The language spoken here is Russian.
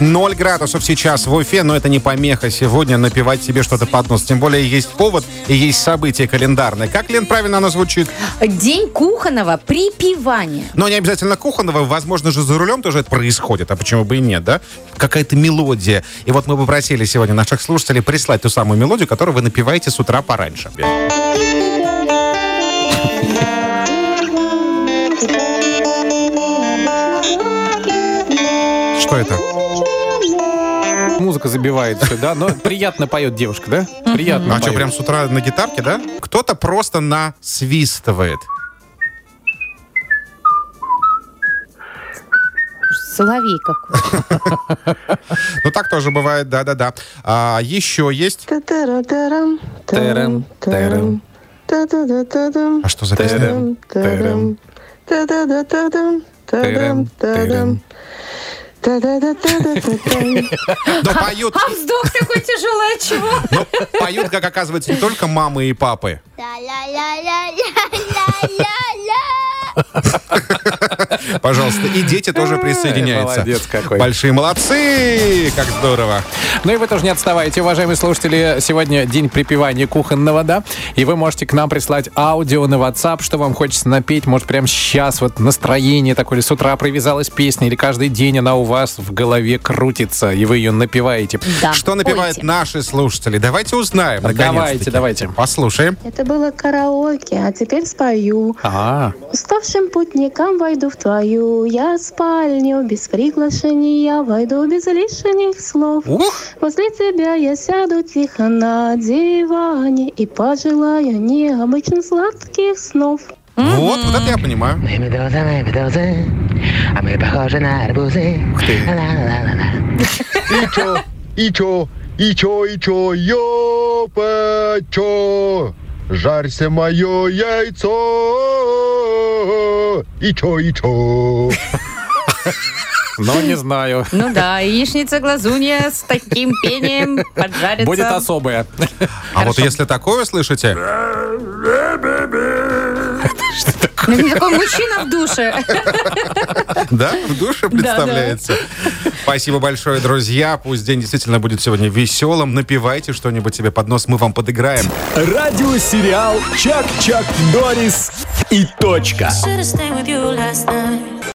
0 градусов сейчас в Уфе, но это не помеха сегодня напивать себе что-то под нос. Тем более есть повод и есть событие календарное. Как, Лен, правильно оно звучит? День кухонного припевания. Но не обязательно кухонного, возможно же за рулем тоже это происходит, а почему бы и нет, да? Какая-то мелодия. И вот мы попросили сегодня наших слушателей прислать ту самую мелодию, которую вы напиваете с утра пораньше. Что это? Музыка забивает все, да? Но приятно поет девушка, да? Приятно А что, прям с утра на гитарке, да? Кто-то просто насвистывает. Соловей какой. Ну, так тоже бывает, да-да-да. А, еще есть... А что за песня? Но поют, А вздох такой тяжелый, от чего? но поют, как оказывается, не только мамы и папы. Пожалуйста, и дети тоже Ай, присоединяются. молодец какой. Большие молодцы! Как здорово. Ну и вы тоже не отставайте, уважаемые слушатели. Сегодня день припевания кухонного, да? И вы можете к нам прислать аудио на WhatsApp, что вам хочется напеть. Может, прямо сейчас вот настроение такое, или с утра привязалась песня, или каждый день она у вас в голове крутится, и вы ее напеваете. Да, Что напевают пойте. наши слушатели? Давайте узнаем. Давайте, давайте. Послушаем. Это было караоке, а теперь спою. А, Уставшим путникам войду в твою я спальню. Без приглашения войду без лишних слов. Ух! Возле тебя я сяду тихо на диване И пожелаю необычных сладких снов. Вот, вот это я понимаю. Мы медузы, мы медузы, а мы похожи на арбузы. Ух ты. И чё, и чё, и чё, и чё, ёпа, чё? Жарься мое яйцо, и чё, и чё. но не знаю. Ну да, яичница глазунья с таким пением поджарится. Будет особое. А вот если такое слышите, Ну, не такой мужчина в душе. да, в душе представляется. Спасибо большое, друзья. Пусть день действительно будет сегодня веселым. Напивайте что-нибудь себе под нос, мы вам подыграем. Радиосериал «Чак-Чак Норрис» и точка.